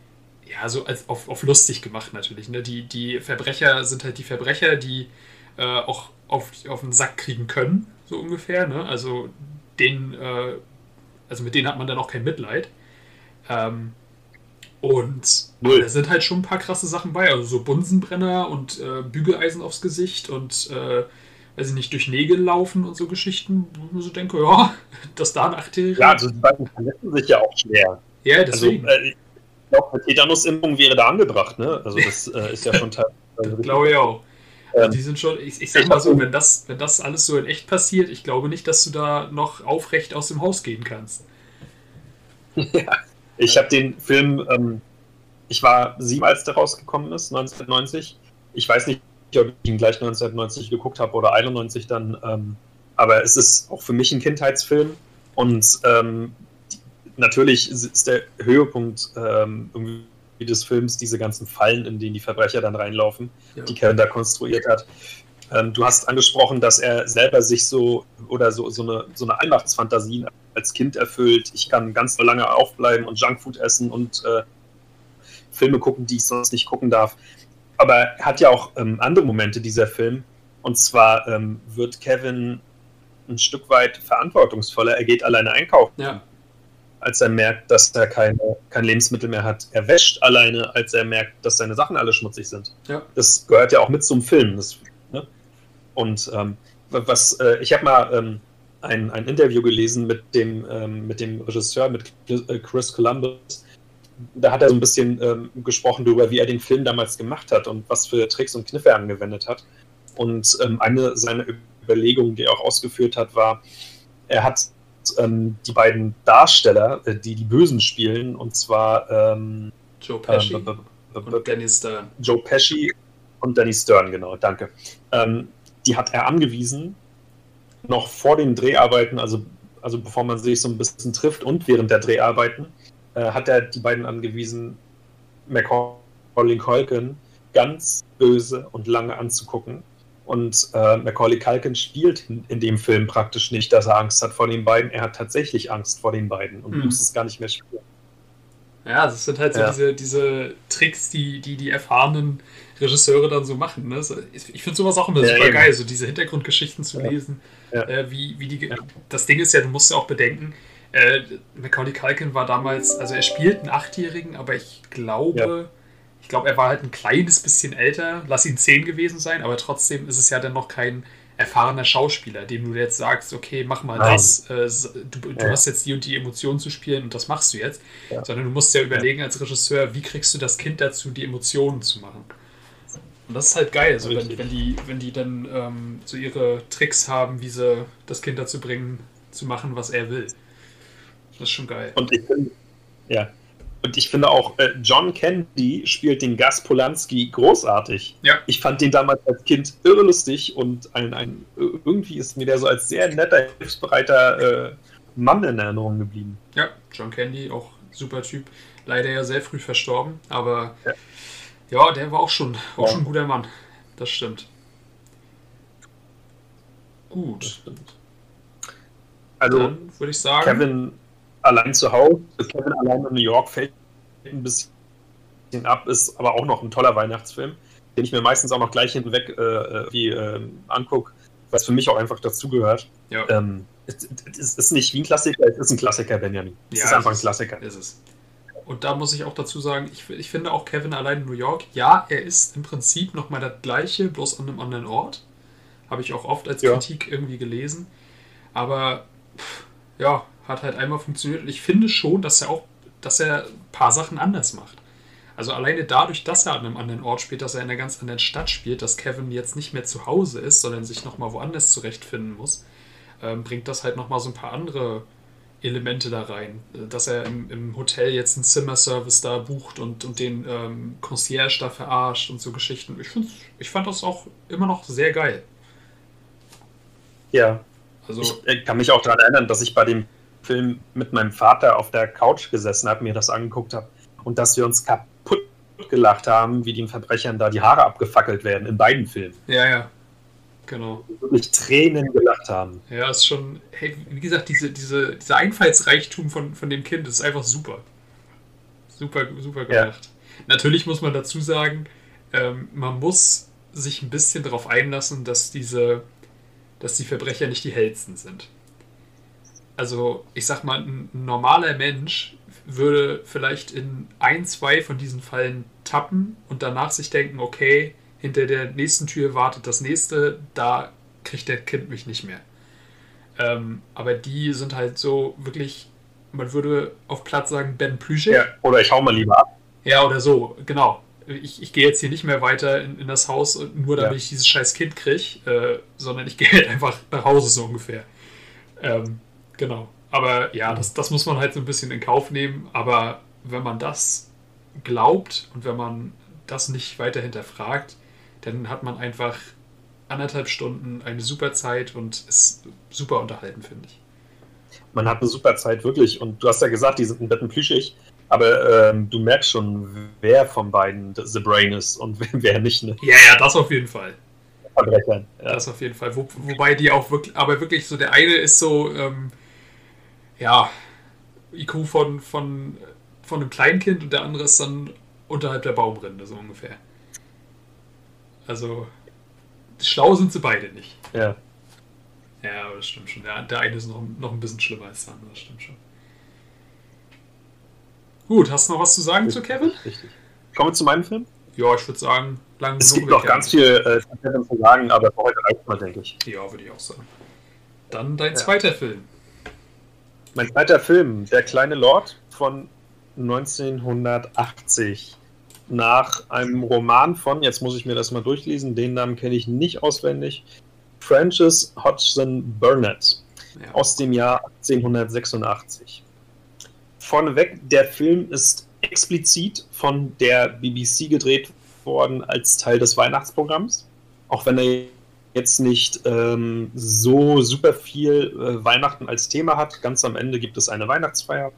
ja, so als auf, auf lustig gemacht natürlich. Ne? Die, die Verbrecher sind halt die Verbrecher, die äh, auch auf, auf den Sack kriegen können, so ungefähr. Ne? Also den, äh, also mit denen hat man dann auch kein Mitleid. Ähm, und da sind halt schon ein paar krasse Sachen bei. Also so Bunsenbrenner und äh, Bügeleisen aufs Gesicht und äh, ich nicht, durch Nägel laufen und so Geschichten, wo ich mir so denke, ja, dass da ein Achtjähriger. Ja, also die beiden verletzen sich ja auch schwer. Ja, deswegen. Also, äh, ich glaube, eine Tetanusimpfung wäre da angebracht, ne? Also das äh, ist ja schon teilweise. glaube ich auch. Also die sind schon, ich, ich sag mal so, wenn das, wenn das alles so in echt passiert, ich glaube nicht, dass du da noch aufrecht aus dem Haus gehen kannst. Ja, ich habe den Film, ähm, ich war sieben, als der rausgekommen ist, 1990. Ich weiß nicht, ob ich ihn gleich 1990 geguckt habe oder 91 dann, ähm, aber es ist auch für mich ein Kindheitsfilm und ähm, natürlich ist der Höhepunkt ähm, irgendwie des Films diese ganzen Fallen, in denen die Verbrecher dann reinlaufen, ja. die Kevin da konstruiert hat. Ähm, du hast angesprochen, dass er selber sich so oder so, so eine, so eine Allmachtsfantasie als Kind erfüllt. Ich kann ganz lange aufbleiben und Junkfood essen und äh, Filme gucken, die ich sonst nicht gucken darf. Aber er hat ja auch ähm, andere Momente, dieser Film. Und zwar ähm, wird Kevin ein Stück weit verantwortungsvoller. Er geht alleine einkaufen. Ja. Als er merkt, dass er keine, kein Lebensmittel mehr hat. Er wäscht alleine, als er merkt, dass seine Sachen alle schmutzig sind. Ja. Das gehört ja auch mit zum Film. Das, ne? Und ähm, was, äh, ich habe mal ähm, ein, ein Interview gelesen mit dem, ähm, mit dem Regisseur, mit Chris Columbus. Da hat er so ein bisschen ähm, gesprochen darüber, wie er den Film damals gemacht hat und was für Tricks und Kniffe er angewendet hat. Und ähm, eine seiner Überlegungen, die er auch ausgeführt hat, war, er hat ähm, die beiden Darsteller, äh, die die Bösen spielen, und zwar ähm, Joe Pesci äh, und Danny Stern. Joe Pesci und Danny Stern, genau, danke. Ähm, die hat er angewiesen, noch vor den Dreharbeiten, also, also bevor man sich so ein bisschen trifft und während der Dreharbeiten, äh, hat er die beiden angewiesen, Macaulay Culkin ganz böse und lange anzugucken. Und äh, Macaulay Culkin spielt in, in, dem Film praktisch nicht, dass er Angst hat vor den beiden. Er hat tatsächlich Angst vor den beiden und mhm. muss es gar nicht mehr spielen. Ja, das sind halt so ja. diese, diese Tricks, die, die die erfahrenen Regisseure dann so machen. Ne? Ich finde sowas auch immer ja, super eben. geil, so diese Hintergrundgeschichten zu ja. lesen. Äh, wie, wie die, Das Ding ist ja, du musst ja auch bedenken, äh, Macaulay Culkin war damals, also er spielt einen Achtjährigen, aber ich glaube, ich glaube, er war halt ein kleines bisschen älter, lass ihn zehn gewesen sein, aber trotzdem ist es ja dann noch kein erfahrener Schauspieler, dem du jetzt sagst, okay, mach mal Nein. das, äh, du, du ja. hast jetzt die und die Emotionen zu spielen und das machst du jetzt, ja. sondern du musst ja überlegen als Regisseur, wie kriegst du das Kind dazu, die Emotionen zu machen. Und das ist halt geil, so, wenn, wenn, die, wenn die dann ähm, so ihre Tricks haben, wie sie das Kind dazu bringen, zu machen, was er will. Das ist schon geil. Und ich finde, ja. Und ich finde auch, äh, John Candy spielt den Gas Polanski großartig. Ja. Ich fand den damals als Kind irre lustig und ein, ein, irgendwie ist mir der so als sehr netter, hilfsbereiter äh, Mann in Erinnerung geblieben. Ja, John Candy, auch super Typ. Leider ja sehr früh verstorben, aber ja. Ja, der war auch schon, auch ja. schon ein guter Mann. Das stimmt. Gut. Das stimmt. Also, würde ich sagen. Kevin allein zu Hause, Kevin allein in New York fällt ein bisschen ab, ist aber auch noch ein toller Weihnachtsfilm, den ich mir meistens auch noch gleich hinweg äh, äh wie, äh, angucke, was für mich auch einfach dazugehört. Ja. Ähm, es, es, ist nicht wie ein Klassiker, es ist ein Klassiker, Benjamin. Es ja, ist einfach ein Klassiker. Ist es. Und da muss ich auch dazu sagen, ich, ich finde auch Kevin allein in New York, ja, er ist im Prinzip nochmal das gleiche, bloß an einem anderen Ort. Habe ich auch oft als ja. Kritik irgendwie gelesen. Aber pff, ja, hat halt einmal funktioniert. Und ich finde schon, dass er auch, dass er ein paar Sachen anders macht. Also alleine dadurch, dass er an einem anderen Ort spielt, dass er in einer ganz anderen Stadt spielt, dass Kevin jetzt nicht mehr zu Hause ist, sondern sich nochmal woanders zurechtfinden muss, ähm, bringt das halt nochmal so ein paar andere Elemente da rein. Dass er im, im Hotel jetzt einen Zimmerservice da bucht und, und den ähm, Concierge da verarscht und so Geschichten. Ich, ich fand das auch immer noch sehr geil. Ja. Also, ich kann mich auch daran erinnern, dass ich bei dem Film mit meinem Vater auf der Couch gesessen habe, mir das angeguckt habe und dass wir uns kaputt gelacht haben, wie den Verbrechern da die Haare abgefackelt werden in beiden Filmen. Ja, ja. Genau. Wirklich Tränen gelacht haben. Ja, ist schon, hey, wie gesagt, diese, diese, dieser Einfallsreichtum von, von dem Kind ist einfach super. Super, super gemacht. Ja. Natürlich muss man dazu sagen, ähm, man muss sich ein bisschen darauf einlassen, dass diese, dass die Verbrecher nicht die hellsten sind. Also, ich sag mal, ein normaler Mensch würde vielleicht in ein, zwei von diesen Fällen tappen und danach sich denken, okay, hinter der nächsten Tür wartet das nächste, da kriegt der Kind mich nicht mehr. Ähm, aber die sind halt so wirklich, man würde auf Platz sagen, Ben Plüschig. Ja, oder ich hau mal lieber ab. Ja, oder so, genau. Ich, ich gehe jetzt hier nicht mehr weiter in, in das Haus, nur damit ja. ich dieses scheiß Kind kriege, äh, sondern ich gehe halt einfach nach Hause so ungefähr. Ähm, genau. Aber ja, das, das muss man halt so ein bisschen in Kauf nehmen. Aber wenn man das glaubt und wenn man das nicht weiter hinterfragt, dann hat man einfach anderthalb Stunden eine super Zeit und ist super unterhalten, finde ich. Man hat eine super Zeit, wirklich. Und du hast ja gesagt, die sind ein Betten plüschig. Aber ähm, du merkst schon, wer von beiden The Brain ist und wer nicht. Ne? Ja, ja, das auf jeden Fall. Ja. Das auf jeden Fall. Wo, wobei die auch wirklich, aber wirklich so, der eine ist so, ähm, ja, IQ von, von, von einem Kleinkind und der andere ist dann unterhalb der Baumrinde, so ungefähr. Also, schlau sind sie beide nicht. Ja. Ja, aber das stimmt schon. Der, der eine ist noch, noch ein bisschen schlimmer als der andere, das stimmt schon. Gut, hast du noch was zu sagen richtig, zu Kevin? Richtig. Kommen wir zu meinem Film? Ja, ich würde sagen, lang Es gibt noch ganz viel äh, zu sagen, aber für heute reicht mal, denke ich. Ja, würde ich auch sagen. Dann dein ja. zweiter Film. Mein zweiter Film, Der kleine Lord von 1980 nach einem Roman von, jetzt muss ich mir das mal durchlesen, den Namen kenne ich nicht auswendig, Francis Hodgson Burnett ja. aus dem Jahr 1886. Vorneweg, der Film ist explizit von der BBC gedreht worden als Teil des Weihnachtsprogramms, auch wenn er jetzt nicht ähm, so super viel äh, Weihnachten als Thema hat. Ganz am Ende gibt es eine Weihnachtsfeier,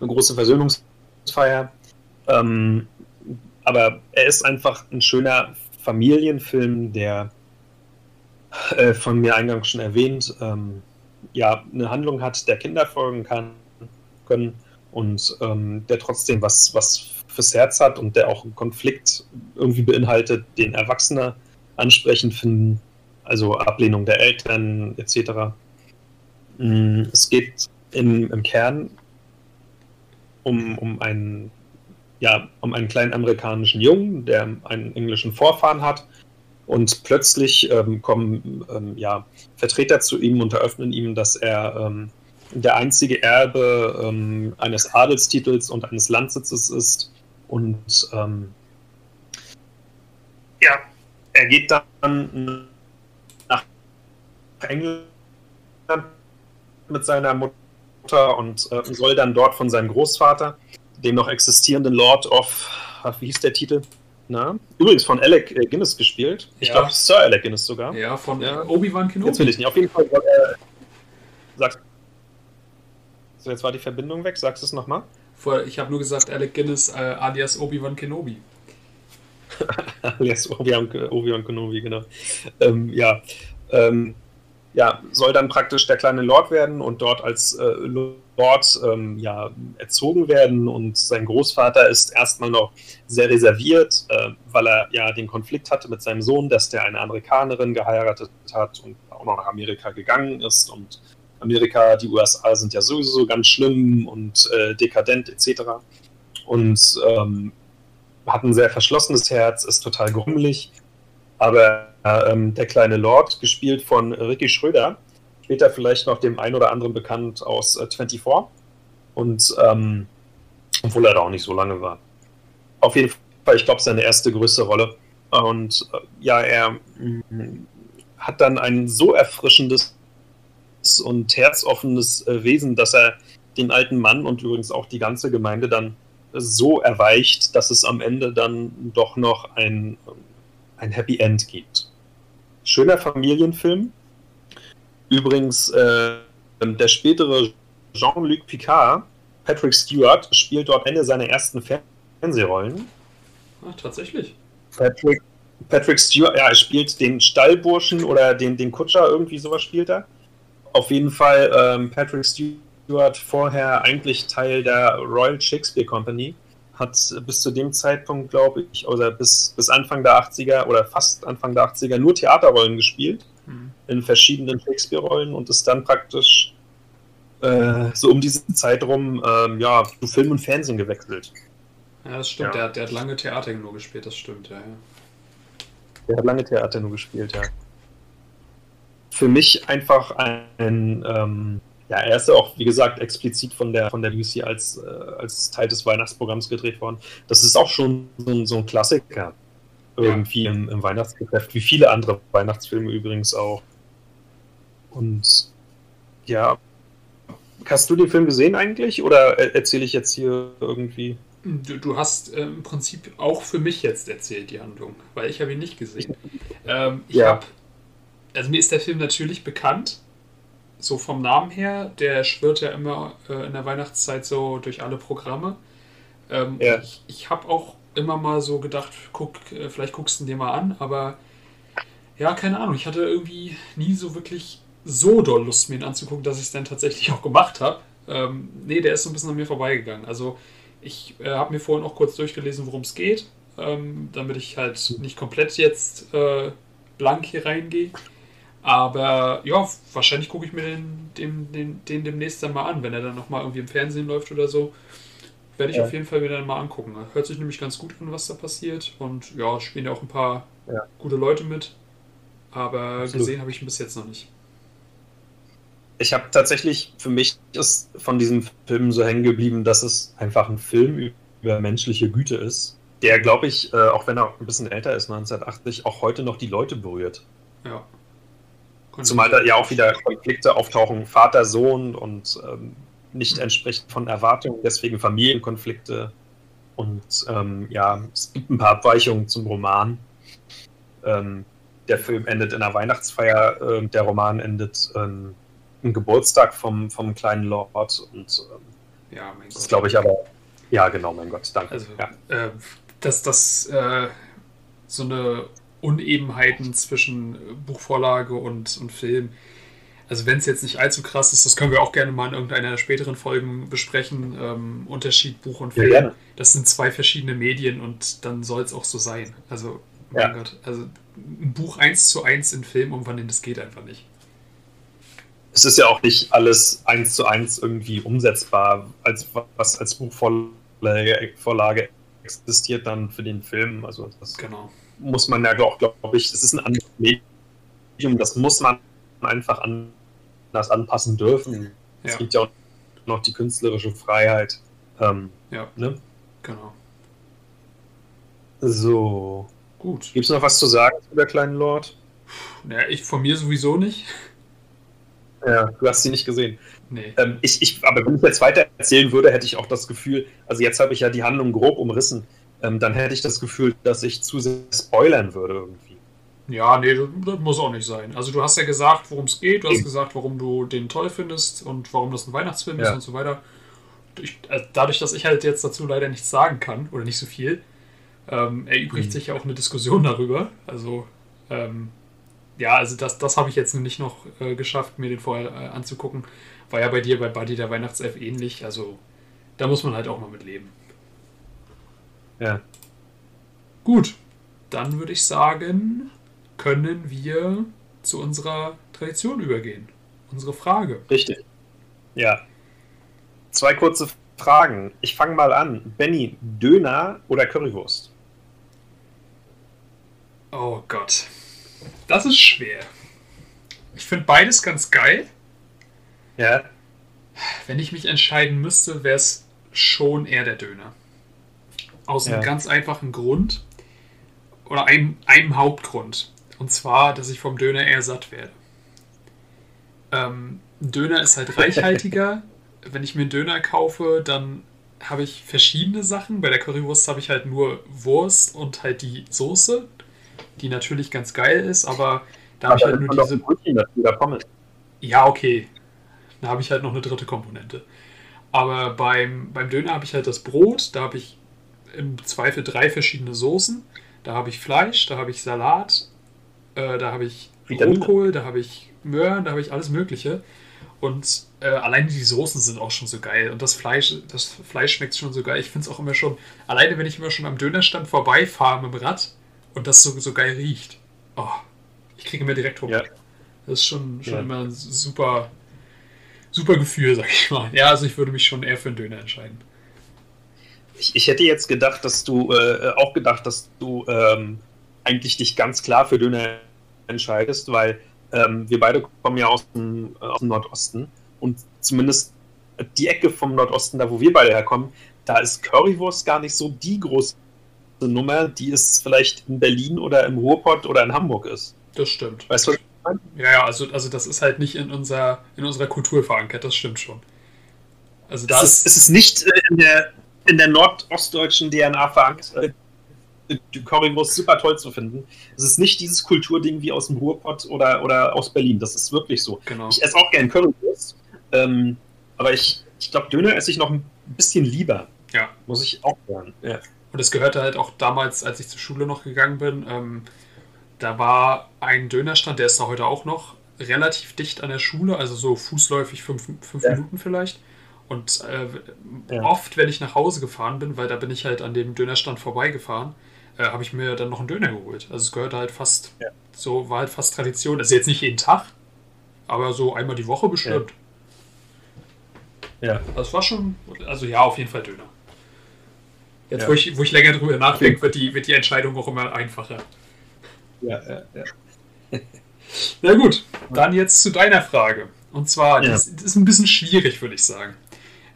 eine große Versöhnungsfeier. Ähm, aber er ist einfach ein schöner Familienfilm, der äh, von mir eingangs schon erwähnt, ähm, ja, eine Handlung hat, der Kinder folgen kann, können und ähm, der trotzdem was, was fürs Herz hat und der auch einen Konflikt irgendwie beinhaltet, den Erwachsene ansprechend finden, also Ablehnung der Eltern etc. Mm, es geht im, im Kern um, um einen ja, um einen kleinen amerikanischen Jungen, der einen englischen Vorfahren hat. Und plötzlich ähm, kommen ähm, ja, Vertreter zu ihm und eröffnen ihm, dass er ähm, der einzige Erbe ähm, eines Adelstitels und eines Landsitzes ist. Und ähm, ja, er geht dann nach England mit seiner Mutter und äh, soll dann dort von seinem Großvater dem noch existierenden Lord of, wie hieß der Titel? Na? Übrigens von Alec äh, Guinness gespielt. Ich ja. glaube, Sir Alec Guinness sogar. Ja, von ja. Obi-Wan Kenobi. Jetzt will ich nicht. Auf jeden Fall. Äh, sag's. So, jetzt war die Verbindung weg. Sagst du es nochmal? Ich habe nur gesagt, Alec Guinness äh, alias Obi-Wan Kenobi. alias Obi-Wan Obi Kenobi, genau. Ähm, ja. Ähm, ja, soll dann praktisch der kleine Lord werden und dort als äh, Lord ähm, ja, erzogen werden. Und sein Großvater ist erstmal noch sehr reserviert, äh, weil er ja den Konflikt hatte mit seinem Sohn, dass der eine Amerikanerin geheiratet hat und auch noch nach Amerika gegangen ist. Und Amerika, die USA sind ja sowieso ganz schlimm und äh, dekadent etc. Und ähm, hat ein sehr verschlossenes Herz, ist total grummelig. Aber ähm, der kleine Lord, gespielt von Ricky Schröder, später vielleicht noch dem einen oder anderen bekannt aus äh, 24. Und ähm, obwohl er da auch nicht so lange war. Auf jeden Fall, ich glaube, seine erste größte Rolle. Und äh, ja, er mm, hat dann ein so erfrischendes und herzoffenes äh, Wesen, dass er den alten Mann und übrigens auch die ganze Gemeinde dann so erweicht, dass es am Ende dann doch noch ein, ein Happy End gibt schöner Familienfilm. Übrigens, äh, der spätere Jean-Luc Picard, Patrick Stewart, spielt dort eine seiner ersten Fernsehrollen. Ah, tatsächlich. Patrick, Patrick Stewart, ja, er spielt den Stallburschen oder den, den Kutscher, irgendwie sowas spielt er. Auf jeden Fall ähm, Patrick Stewart vorher eigentlich Teil der Royal Shakespeare Company hat bis zu dem Zeitpunkt, glaube ich, oder bis, bis Anfang der 80er oder fast Anfang der 80er nur Theaterrollen gespielt, mhm. in verschiedenen Shakespeare-Rollen und ist dann praktisch äh, so um diese Zeit rum ähm, ja, zu Film und Fernsehen gewechselt. Ja, das stimmt. Ja. Der, der, hat lange Theater nur gespielt, das stimmt, ja, ja. Der hat lange Theater nur gespielt, ja. Für mich einfach ein, ähm, ja, er ist ja auch, wie gesagt, explizit von der, von der BBC als, äh, als Teil des Weihnachtsprogramms gedreht worden. Das ist auch schon so ein, so ein Klassiker irgendwie ja. im, im Weihnachtsgeschäft, wie viele andere Weihnachtsfilme übrigens auch. Und ja, hast du den Film gesehen eigentlich oder erzähle ich jetzt hier irgendwie? Du, du hast äh, im Prinzip auch für mich jetzt erzählt, die Handlung, weil ich habe ihn nicht gesehen. Ähm, ich ja. habe, also mir ist der Film natürlich bekannt, so vom Namen her, der schwirrt ja immer äh, in der Weihnachtszeit so durch alle Programme. Ähm, ja. Ich, ich habe auch immer mal so gedacht, guck, äh, vielleicht guckst du ihn dir mal an, aber ja, keine Ahnung, ich hatte irgendwie nie so wirklich so doll Lust, mir ihn anzugucken, dass ich es dann tatsächlich auch gemacht habe. Ähm, nee, der ist so ein bisschen an mir vorbeigegangen. Also ich äh, habe mir vorhin auch kurz durchgelesen, worum es geht, ähm, damit ich halt nicht komplett jetzt äh, blank hier reingehe. Aber ja, wahrscheinlich gucke ich mir den, den, den, den demnächst dann mal an, wenn er dann nochmal irgendwie im Fernsehen läuft oder so. Werde ich ja. auf jeden Fall mir dann mal angucken. Hört sich nämlich ganz gut an, was da passiert. Und ja, spielen ja auch ein paar ja. gute Leute mit. Aber Absolut. gesehen habe ich ihn bis jetzt noch nicht ich habe tatsächlich, für mich ist von diesem Film so hängen geblieben, dass es einfach ein Film über menschliche Güte ist, der, glaube ich, äh, auch wenn er ein bisschen älter ist, 1980, auch heute noch die Leute berührt. Ja. Zumal da ja auch wieder Konflikte auftauchen, Vater, Sohn und ähm, nicht entsprechend von Erwartungen, deswegen Familienkonflikte. Und ähm, ja, es gibt ein paar Abweichungen zum Roman. Ähm, der Film endet in einer Weihnachtsfeier, äh, der Roman endet ähm, ein Geburtstag vom, vom kleinen Lord und ähm, ja, mein das glaube ich aber. Ja, genau, mein Gott, danke. Also, ja. äh, dass das äh, so eine Unebenheiten zwischen Buchvorlage und, und Film. Also wenn es jetzt nicht allzu krass ist, das können wir auch gerne mal in irgendeiner der späteren Folgen besprechen. Ähm, Unterschied Buch und Film. Ja, das sind zwei verschiedene Medien und dann soll es auch so sein. Also, mein ja. Gott, also ein Buch eins zu eins in Film umwandeln, das geht einfach nicht es ist ja auch nicht alles eins zu eins irgendwie umsetzbar, als was als Buchvorlage existiert dann für den Film. Also das genau. Muss man ja auch, glaube ich, das ist ein anderes Medium, das muss man einfach anders anpassen dürfen. Es gibt ja auch noch die künstlerische Freiheit. Ähm, ja, ne? genau. So. Gut. Gibt es noch was zu sagen zu der kleinen Lord? Naja, ich von mir sowieso nicht. Ja, du hast sie nicht gesehen. Nee. Ähm, ich, ich, aber wenn ich jetzt weiter erzählen würde, hätte ich auch das Gefühl, also jetzt habe ich ja die Handlung grob umrissen, ähm, dann hätte ich das Gefühl, dass ich zu sehr spoilern würde irgendwie. Ja, nee, das, muss auch nicht sein. Also du hast ja gesagt, worum es geht, du hast gesagt, warum du den toll findest und warum das ein Weihnachtsfilm ja. ist und so weiter. Ich, äh, dadurch, dass ich halt jetzt dazu leider nichts sagen kann oder nicht so viel, ähm, erübrigt mhm. sich ja auch eine Diskussion darüber. Also ähm, ja, also das, das habe ich jetzt nicht noch äh, geschafft, mir den vorher äh, anzugucken. War ja bei dir bei Buddy der Weihnachtself ähnlich. Also da muss man halt auch mal mit leben. Ja. Gut, dann würde ich sagen, können wir zu unserer Tradition übergehen. Unsere Frage. Richtig. Ja. Zwei kurze Fragen. Ich fange mal an. Benny, Döner oder Currywurst? Oh Gott. Das ist schwer. Ich finde beides ganz geil. Ja. Wenn ich mich entscheiden müsste, wäre es schon eher der Döner. Aus einem ja. ganz einfachen Grund. Oder einem, einem Hauptgrund. Und zwar, dass ich vom Döner eher satt werde. Ähm, Döner ist halt reichhaltiger. Wenn ich mir einen Döner kaufe, dann habe ich verschiedene Sachen. Bei der Currywurst habe ich halt nur Wurst und halt die Soße die natürlich ganz geil ist, aber da habe ich halt nur diese. Ja, okay. Da habe ich halt noch eine dritte Komponente. Aber beim, beim Döner habe ich halt das Brot, da habe ich im Zweifel drei verschiedene Soßen. Da habe ich Fleisch, da habe ich Salat, äh, da habe ich Rotkohl, da habe ich Möhren, da habe ich alles Mögliche. Und äh, alleine die Soßen sind auch schon so geil. Und das Fleisch, das Fleisch schmeckt schon so geil. Ich finde es auch immer schon, alleine wenn ich immer schon am Dönerstand vorbeifahre mit dem Rad und das so, so geil riecht. Oh, ich kriege mir direkt Hunger. Ja. Das ist schon, schon ja. immer ein super, super Gefühl, sag ich mal. Ja, also ich würde mich schon eher für einen Döner entscheiden. Ich, ich hätte jetzt gedacht, dass du äh, auch gedacht, dass du ähm, eigentlich dich ganz klar für Döner entscheidest, weil ähm, wir beide kommen ja aus dem, äh, aus dem Nordosten und zumindest die Ecke vom Nordosten, da wo wir beide herkommen, da ist Currywurst gar nicht so die große Nummer, die es vielleicht in Berlin oder im Ruhrpott oder in Hamburg ist. Das stimmt. Weißt du, was ich meine? Ja, ja, also, also das ist halt nicht in, unser, in unserer Kultur verankert, das stimmt schon. Also da es, ist, es ist nicht äh, in der, in der nordostdeutschen DNA verankert, äh, Currywurst super toll zu finden. Es ist nicht dieses Kulturding wie aus dem Ruhrpott oder, oder aus Berlin. Das ist wirklich so. Genau. Ich esse auch gern Currywurst, ähm, aber ich, ich glaube, Döner esse ich noch ein bisschen lieber. Ja. Muss ich auch gern. Ja. Und es gehörte halt auch damals, als ich zur Schule noch gegangen bin, ähm, da war ein Dönerstand, der ist da heute auch noch, relativ dicht an der Schule, also so fußläufig fünf, fünf ja. Minuten vielleicht. Und äh, ja. oft, wenn ich nach Hause gefahren bin, weil da bin ich halt an dem Dönerstand vorbeigefahren, äh, habe ich mir dann noch einen Döner geholt. Also es gehört halt fast, ja. so war halt fast Tradition. Also jetzt nicht jeden Tag, aber so einmal die Woche bestimmt. Ja. ja. Das war schon, also ja, auf jeden Fall Döner. Jetzt, wo, ich, wo ich länger drüber nachdenke, wird die, wird die Entscheidung auch immer einfacher. Ja, ja, ja. Na gut, dann jetzt zu deiner Frage. Und zwar, ja. das, das ist ein bisschen schwierig, würde ich sagen.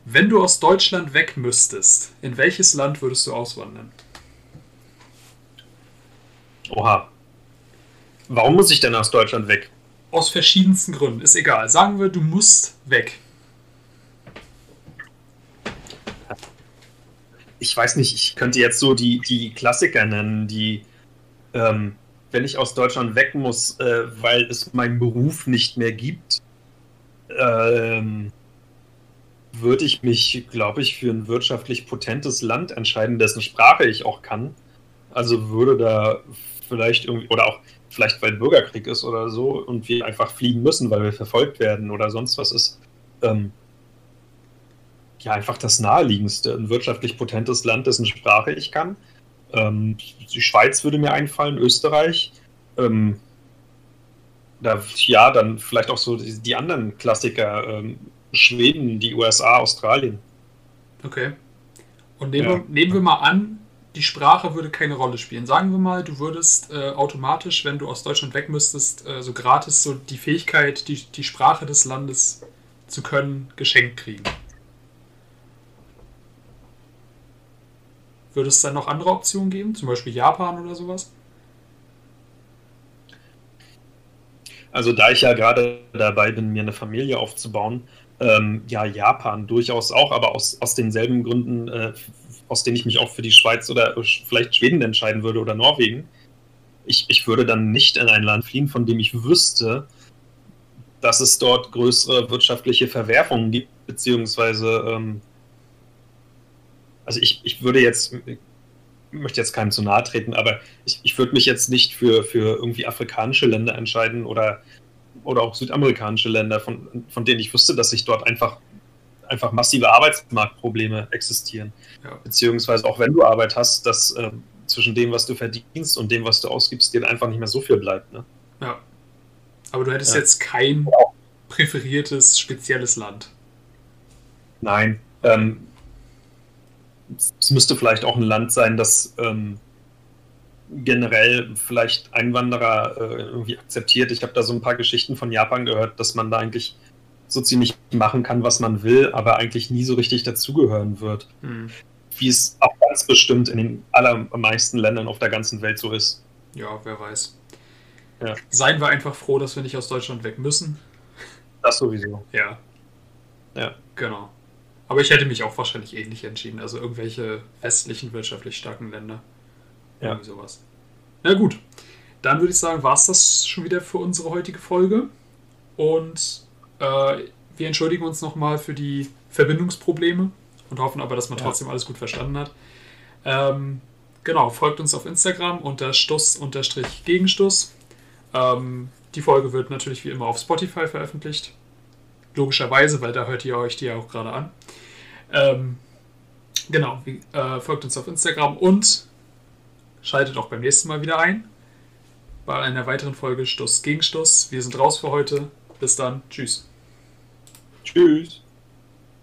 Wenn du aus Deutschland weg müsstest, in welches Land würdest du auswandern? Oha. Warum muss ich denn aus Deutschland weg? Aus verschiedensten Gründen. Ist egal. Sagen wir, du musst weg. Ich weiß nicht, ich könnte jetzt so die, die Klassiker nennen, die, ähm, wenn ich aus Deutschland weg muss, äh, weil es meinen Beruf nicht mehr gibt, ähm, würde ich mich, glaube ich, für ein wirtschaftlich potentes Land entscheiden, dessen Sprache ich auch kann. Also würde da vielleicht irgendwie, oder auch vielleicht weil Bürgerkrieg ist oder so und wir einfach fliehen müssen, weil wir verfolgt werden oder sonst was ist. Ähm, ja, einfach das naheliegendste, ein wirtschaftlich potentes Land, dessen Sprache ich kann. Ähm, die Schweiz würde mir einfallen, Österreich. Ähm, da, ja, dann vielleicht auch so die, die anderen Klassiker, ähm, Schweden, die USA, Australien. Okay. Und nehmen, ja. wir, nehmen wir mal an, die Sprache würde keine Rolle spielen. Sagen wir mal, du würdest äh, automatisch, wenn du aus Deutschland weg müsstest, äh, so gratis so die Fähigkeit, die, die Sprache des Landes zu können, geschenkt kriegen. Würde es dann noch andere Optionen geben, zum Beispiel Japan oder sowas? Also da ich ja gerade dabei bin, mir eine Familie aufzubauen, ähm, ja, Japan durchaus auch, aber aus, aus denselben Gründen äh, aus denen ich mich auch für die Schweiz oder vielleicht Schweden entscheiden würde oder Norwegen. Ich, ich würde dann nicht in ein Land fliehen, von dem ich wüsste, dass es dort größere wirtschaftliche Verwerfungen gibt, beziehungsweise, ähm, also ich, ich würde jetzt, ich möchte jetzt keinem zu nahe treten, aber ich, ich würde mich jetzt nicht für, für irgendwie afrikanische Länder entscheiden oder, oder auch südamerikanische Länder, von, von denen ich wüsste, dass sich dort einfach einfach massive Arbeitsmarktprobleme existieren. Ja. Beziehungsweise auch wenn du Arbeit hast, dass äh, zwischen dem, was du verdienst und dem, was du ausgibst, dir einfach nicht mehr so viel bleibt. Ne? Ja. Aber du hättest ja. jetzt kein präferiertes, spezielles Land. Nein. Ähm, es müsste vielleicht auch ein Land sein, das ähm, generell vielleicht Einwanderer äh, irgendwie akzeptiert. Ich habe da so ein paar Geschichten von Japan gehört, dass man da eigentlich so ziemlich machen kann, was man will, aber eigentlich nie so richtig dazugehören wird. Mhm. Wie es auch ganz bestimmt in den allermeisten Ländern auf der ganzen Welt so ist. Ja, wer weiß. Ja. Seien wir einfach froh, dass wir nicht aus Deutschland weg müssen. Das sowieso. Ja. Ja. Genau. Aber ich hätte mich auch wahrscheinlich ähnlich entschieden. Also irgendwelche westlichen, wirtschaftlich starken Länder. Ja. Irgendwie sowas. Na gut. Dann würde ich sagen, war es das schon wieder für unsere heutige Folge. Und äh, wir entschuldigen uns nochmal für die Verbindungsprobleme und hoffen aber, dass man ja. trotzdem alles gut verstanden hat. Ähm, genau, folgt uns auf Instagram unter Stuss-Gegenstuss. Ähm, die Folge wird natürlich wie immer auf Spotify veröffentlicht. Logischerweise, weil da hört ihr euch die ja auch gerade an. Ähm, genau, wie, äh, folgt uns auf Instagram und schaltet auch beim nächsten Mal wieder ein. Bei einer weiteren Folge Stuss gegen Stuss. Wir sind raus für heute. Bis dann. Tschüss. Tschüss.